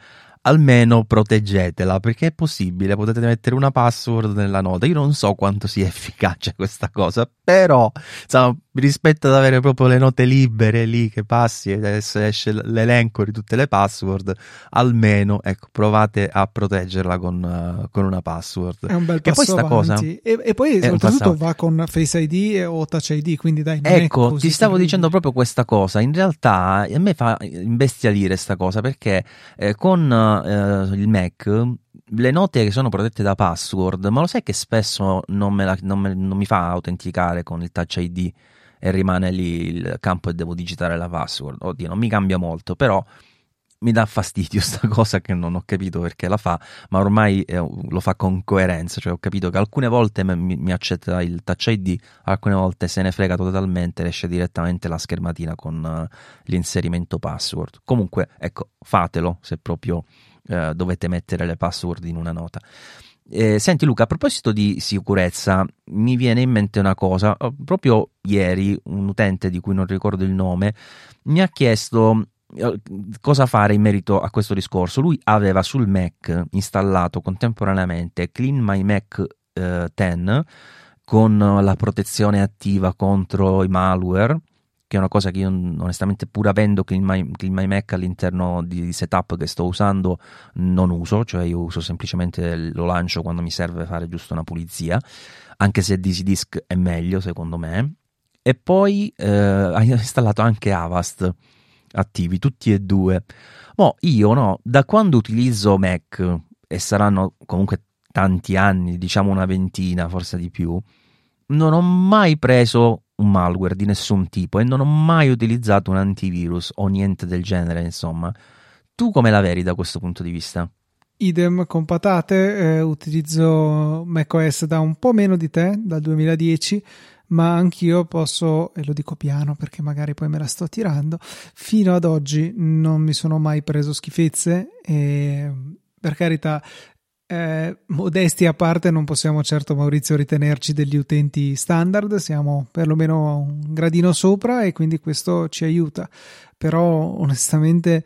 almeno proteggetela perché è possibile, potete mettere una password nella nota. Io non so quanto sia (laughs) efficace questa cosa, però insomma, rispetto ad avere proprio le note libere lì che passi e adesso esce l'elenco di tutte le password, almeno ecco, provate a proteggerla con, uh, con una password. È un bel passo poi cosa, e, e, poi soprattutto va con Face ID o Touch ID, quindi dai. ecco, ti stavo terribile. dicendo proprio questa cosa. In realtà a me fa imbestialire questa cosa perché eh, con uh, il Mac le note che sono protette da password, ma lo sai che spesso non, me la, non, me, non mi fa autenticare con il Touch ID e rimane lì il campo e devo digitare la password. Oddio, non mi cambia molto, però mi dà fastidio (laughs) sta cosa che non ho capito perché la fa, ma ormai eh, lo fa con coerenza, cioè ho capito che alcune volte mi, mi, accetta il touch ID, alcune volte se ne frega totalmente, esce direttamente la schermatina con uh, l'inserimento password. Comunque, ecco, fatelo se proprio uh, dovete mettere le password in una nota. Eh, senti Luca, a proposito di sicurezza, mi viene in mente una cosa. Proprio ieri un utente di cui non ricordo il nome mi ha chiesto eh, cosa fare in merito a questo discorso. Lui aveva sul Mac installato contemporaneamente Clean My Mac eh, 10 con la protezione attiva contro i malware che è una cosa che io onestamente pur avendo Clean My, Mac all'interno di, setup che sto usando non uso, cioè io uso semplicemente lo lancio quando mi serve fare giusto una pulizia, anche se DC Disk è meglio secondo me. E poi eh, (laughs) ha installato anche Avast attivi, tutti e due. Mo io no, da quando utilizzo Mac, e saranno comunque tanti anni, diciamo una ventina, forse di più, non ho mai preso un malware di nessun tipo e non ho mai utilizzato un antivirus o niente del genere, insomma. Tu come la vedi da questo punto di vista? Idem con patate, eh, utilizzo macOS da un po' meno di te, dal 2010, ma anch'io posso, e lo dico piano perché magari poi me la sto tirando, fino ad oggi non mi sono mai preso schifezze e per carità eh, modesti a parte, non possiamo certo, Maurizio, ritenerci degli utenti standard, siamo perlomeno un gradino sopra e quindi questo ci aiuta. Però, onestamente,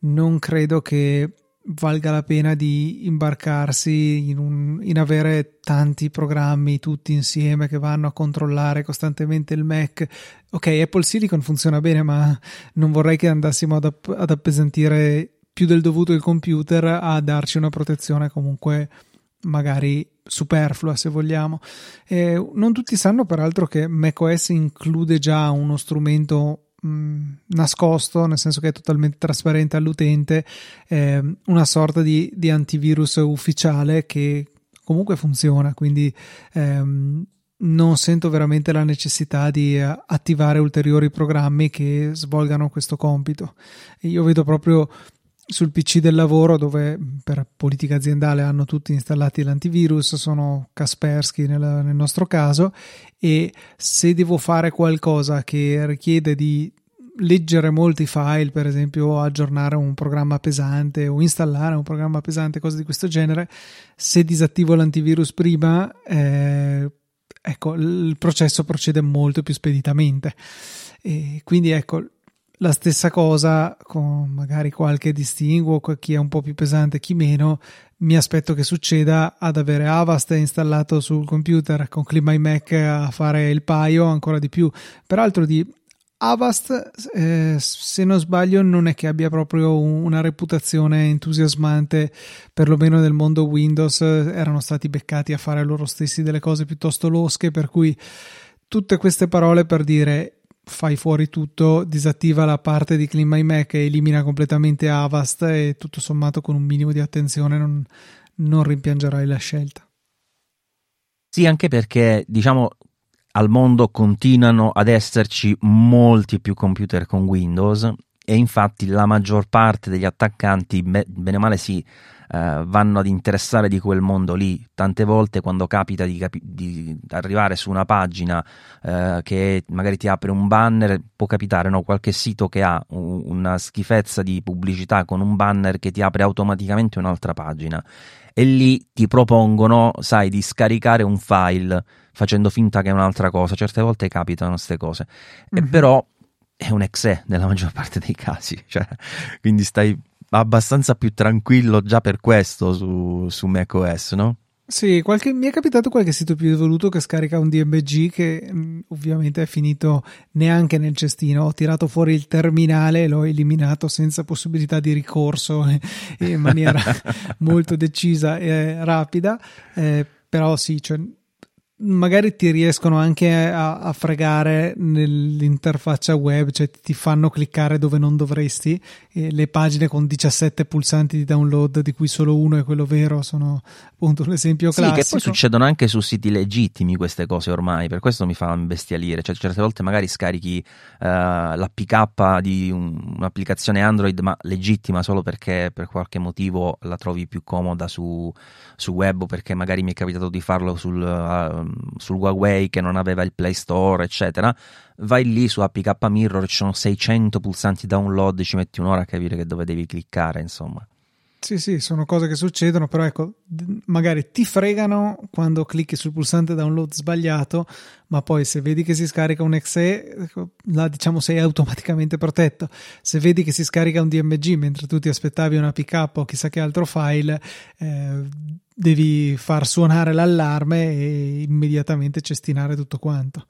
non credo che valga la pena di imbarcarsi in, un, in, avere tanti programmi tutti insieme che vanno a controllare costantemente il Mac. Ok, Apple Silicon funziona bene, ma non vorrei che andassimo ad, ad appesantire più del dovuto il computer a darci una protezione comunque magari superflua se vogliamo. Eh, non tutti sanno peraltro che macOS include già uno strumento mh, nascosto, nel senso che è totalmente trasparente all'utente, eh, una sorta di, di, antivirus ufficiale che comunque funziona, quindi ehm, non sento veramente la necessità di attivare ulteriori programmi che svolgano questo compito. Io vedo proprio sul PC del lavoro dove per politica aziendale hanno tutti installati l'antivirus, sono Kaspersky nel, nel nostro caso e se devo fare qualcosa che richiede di leggere molti file, per esempio aggiornare un programma pesante o installare un programma pesante, cose di questo genere, se disattivo l'antivirus prima, eh, ecco, il processo procede molto più speditamente. E quindi ecco, la stessa cosa con magari qualche distinguo, chi è un po' più pesante, chi meno, mi aspetto che succeda ad avere Avast installato sul computer con CleanMyMac a fare il paio ancora di più. Peraltro di Avast, eh, se non sbaglio, non è che abbia proprio una reputazione entusiasmante, perlomeno nel mondo Windows, erano stati beccati a fare loro stessi delle cose piuttosto losche, per cui tutte queste parole per dire fai fuori tutto, disattiva la parte di Clean My Mac e elimina completamente Avast e tutto sommato con un minimo di attenzione non, non rimpiangerai la scelta. Sì, anche perché diciamo al mondo continuano ad esserci molti più computer con Windows e infatti la maggior parte degli attaccanti, bene o male, si eh, vanno ad interessare di quel mondo lì. Tante volte quando capita di, capi- di arrivare su una pagina eh, che magari ti apre un banner, può capitare no? qualche sito che ha un- una schifezza di pubblicità con un banner che ti apre automaticamente un'altra pagina e lì ti propongono, sai, di scaricare un file facendo finta che è un'altra cosa. Certe volte capitano queste cose, mm-hmm. e però è un exe nella maggior (laughs) parte dei casi, cioè, quindi stai abbastanza più tranquillo già per questo su, su macOS, no? Sì, qualche, mi è capitato qualche sito più evoluto che scarica un DMG che mh, mm, ovviamente è finito neanche nel cestino. Ho tirato fuori il terminale e l'ho eliminato senza possibilità di ricorso eh, (laughs) in maniera (laughs) molto decisa e rapida. Eh, però sì, cioè, magari ti riescono anche a, a, fregare nell'interfaccia web, cioè ti fanno cliccare dove non dovresti. E le pagine con 17 pulsanti di download, di cui solo uno è quello vero, sono appunto un esempio classico. Sì, che poi succedono anche su siti legittimi queste cose ormai, per questo mi fa imbestialire. Cioè, certe volte magari scarichi uh, l'APK di un, un'applicazione Android, ma legittima solo perché per qualche motivo la trovi più comoda su, su web, perché magari mi è capitato di farlo sul. Uh, sul Huawei che non aveva il Play Store, eccetera, vai lì su APK Mirror, ci sono 600 pulsanti download, ci metti un'ora a capire che dove devi cliccare, insomma. Sì, sì, sono cose che succedono, però ecco, magari ti fregano quando clicchi sul pulsante download sbagliato, ma poi se vedi che si scarica un exe, ecco, là diciamo sei automaticamente protetto. Se vedi che si scarica un DMG mentre tu ti aspettavi una pickup o chissà che altro file, eh, devi far suonare l'allarme e immediatamente cestinare tutto quanto.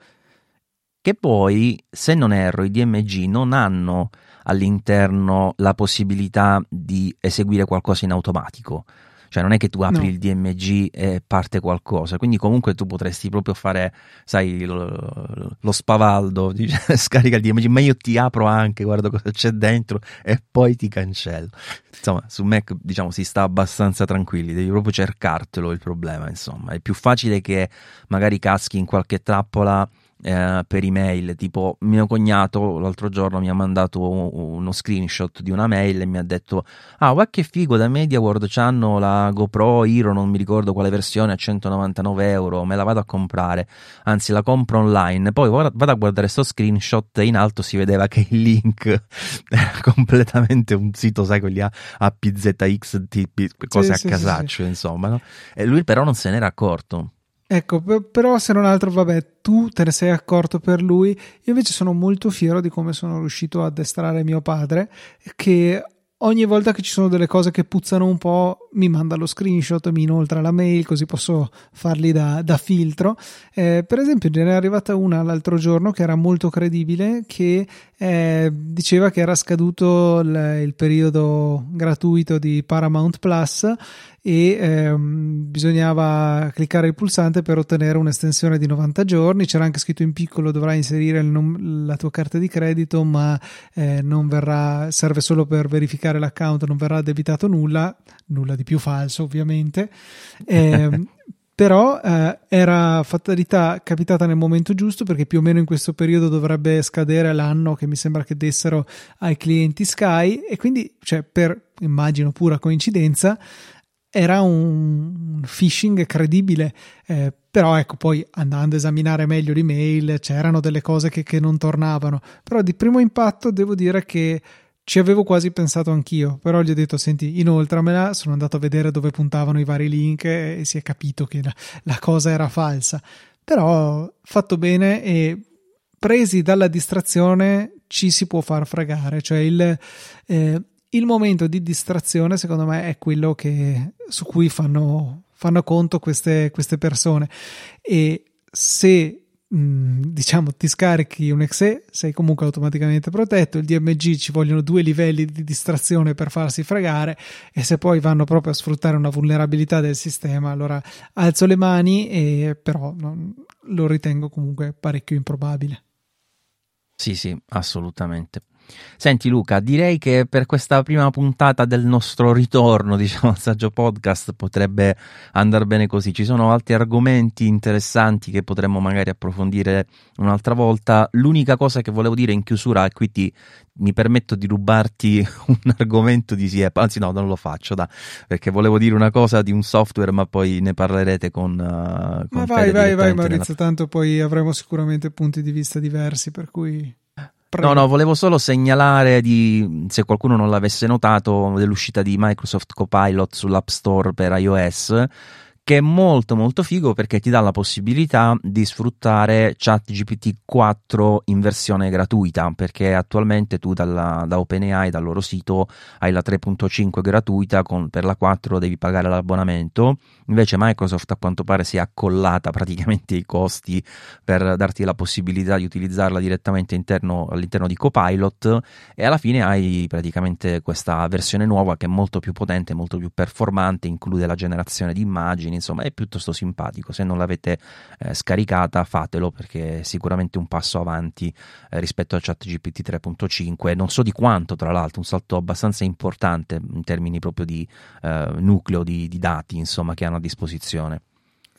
Che poi, se non erro, i DMG non hanno all'interno la possibilità di eseguire qualcosa in automatico. Cioè non è che tu apri no. il DMG e parte qualcosa, quindi comunque tu potresti proprio fare, sai, lo, lo spavaldo, (laughs) dice, scarica il DMG, ma io ti apro anche, guarda cosa c'è dentro e poi ti cancello. Insomma, su Mac diciamo si sta abbastanza tranquilli, devi proprio cercartelo il problema, insomma, è più facile che magari caschi in qualche trappola eh, per email, tipo mio cognato l'altro giorno mi ha mandato uno screenshot di una mail e mi ha detto ah guarda che figo da MediaWorld c'hanno la GoPro Hero non mi ricordo quale versione a 199 euro me la vado a comprare. Anzi la compro online. Poi vado a guardare sto screenshot e in alto si vedeva che il link (laughs) era completamente un sito sai quelli a, a PZX cose sì, a sì, casaccio sì, insomma no? e lui però non se n'era accorto Ecco, però se non altro, vabbè, tu te ne sei accorto per lui. Io invece sono molto fiero di come sono riuscito a addestrare mio padre, che ogni volta che ci sono delle cose che puzzano un po', mi manda lo screenshot, mi inoltra la mail, così posso farli da, da filtro. Eh, per esempio, ne è arrivata una l'altro giorno che era molto credibile, che eh, diceva che era scaduto il, il periodo gratuito di Paramount Plus e ehm, bisognava cliccare il pulsante per ottenere un'estensione di 90 giorni. C'era anche scritto in piccolo: dovrai inserire nom- la tua carta di credito, ma eh, non verrà, serve solo per verificare l'account, non verrà debitato nulla, nulla di più falso, ovviamente. Eh, (laughs) però eh, era fatalità capitata nel momento giusto perché più o meno in questo periodo dovrebbe scadere l'anno che mi sembra che dessero ai clienti Sky. E quindi cioè per immagino pura coincidenza era un phishing credibile, eh, però ecco poi andando a esaminare meglio l'email c'erano delle cose che, che, non tornavano, però di primo impatto devo dire che ci avevo quasi pensato anch'io, però gli ho detto senti inoltramela, sono andato a vedere dove puntavano i vari link e si è capito che la, la cosa era falsa, però fatto bene e presi dalla distrazione ci si può far fregare, cioè il, eh, il momento di distrazione, secondo me, è quello che, su cui fanno, fanno conto queste, queste persone. E se diciamo ti scarichi un exe sei comunque automaticamente protetto il DMG ci vogliono due livelli di distrazione per farsi fregare e se poi vanno proprio a sfruttare una vulnerabilità del sistema allora alzo le mani e però non, lo ritengo comunque parecchio improbabile. Sì sì assolutamente Senti Luca, direi che per questa prima puntata del nostro ritorno, diciamo, al saggio podcast potrebbe andare bene così. Ci sono altri argomenti interessanti che potremmo magari approfondire un'altra volta. L'unica cosa che volevo dire in chiusura, e qui ti, mi permetto di rubarti (laughs) un argomento di Siep, anzi no, non lo faccio, da, perché volevo dire una cosa di un software, ma poi ne parlerete con... Uh, con ma vai, vai, vai Maurizio, nella... tanto poi avremo sicuramente punti di vista diversi, per cui... Prego. No, no, volevo solo segnalare di, se qualcuno non l'avesse notato, dell'uscita di Microsoft Copilot sull'App Store per iOS che è molto molto figo perché ti dà la possibilità di sfruttare ChatGPT 4 in versione gratuita perché attualmente tu dalla, da OpenAI dal loro sito hai la 3.5 gratuita con, per la 4 devi pagare l'abbonamento. Invece Microsoft a quanto pare si è accollata (laughs) praticamente i costi per darti la possibilità di utilizzarla direttamente interno, all'interno di Copilot e alla fine hai praticamente questa versione nuova che è molto più potente molto più performante include la generazione di immagini insomma è piuttosto simpatico. Se non l'avete eh, scaricata fatelo perché è sicuramente un passo avanti eh, rispetto a ChatGPT 3.5, non so di quanto tra l'altro, un salto abbastanza importante in termini proprio di eh, nucleo di, di dati insomma che hanno a disposizione.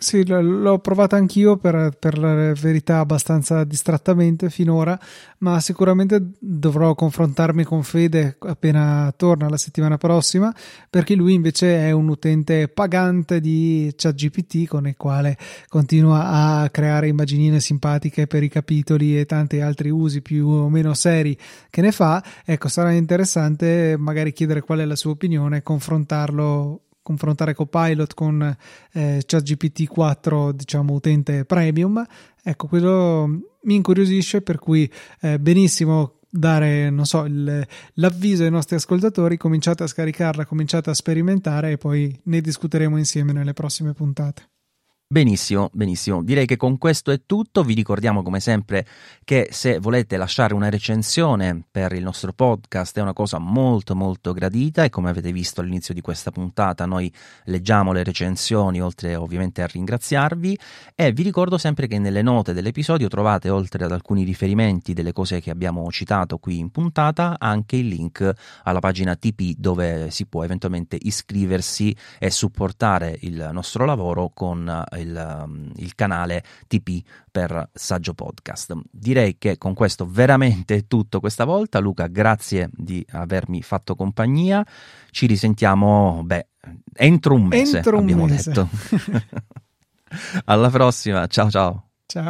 Sì, l'ho provata anch'io per, per, la verità abbastanza distrattamente finora, ma sicuramente dovrò confrontarmi con Fede appena torna la settimana prossima, perché lui invece è un utente pagante di ChatGPT con il quale continua a creare immaginine simpatiche per i capitoli e tanti altri usi più o meno seri che ne fa. Ecco, sarà interessante magari chiedere qual è la sua opinione e confrontarlo confrontare Copilot con eh, ChatGPT 4, diciamo utente premium. Ecco, quello mi incuriosisce, per cui eh, benissimo dare, non so, il, l'avviso ai nostri ascoltatori, cominciate a scaricarla, cominciate a sperimentare e poi ne discuteremo insieme nelle prossime puntate. Benissimo, benissimo. Direi che con questo è tutto. Vi ricordiamo come sempre che se volete lasciare una recensione per il nostro podcast è una cosa molto molto gradita e come avete visto all'inizio di questa puntata noi leggiamo le recensioni oltre ovviamente a ringraziarvi e vi ricordo sempre che nelle note dell'episodio trovate oltre ad alcuni riferimenti delle cose che abbiamo citato qui in puntata anche il link alla pagina TP dove si può eventualmente iscriversi e supportare il nostro lavoro con il, um, il canale TP per Saggio Podcast. Direi che con questo veramente è tutto questa volta. Luca, grazie di avermi fatto compagnia. Ci risentiamo, beh, entro un mese, entro un abbiamo mese. detto. (laughs) Alla prossima, ciao ciao. Ciao.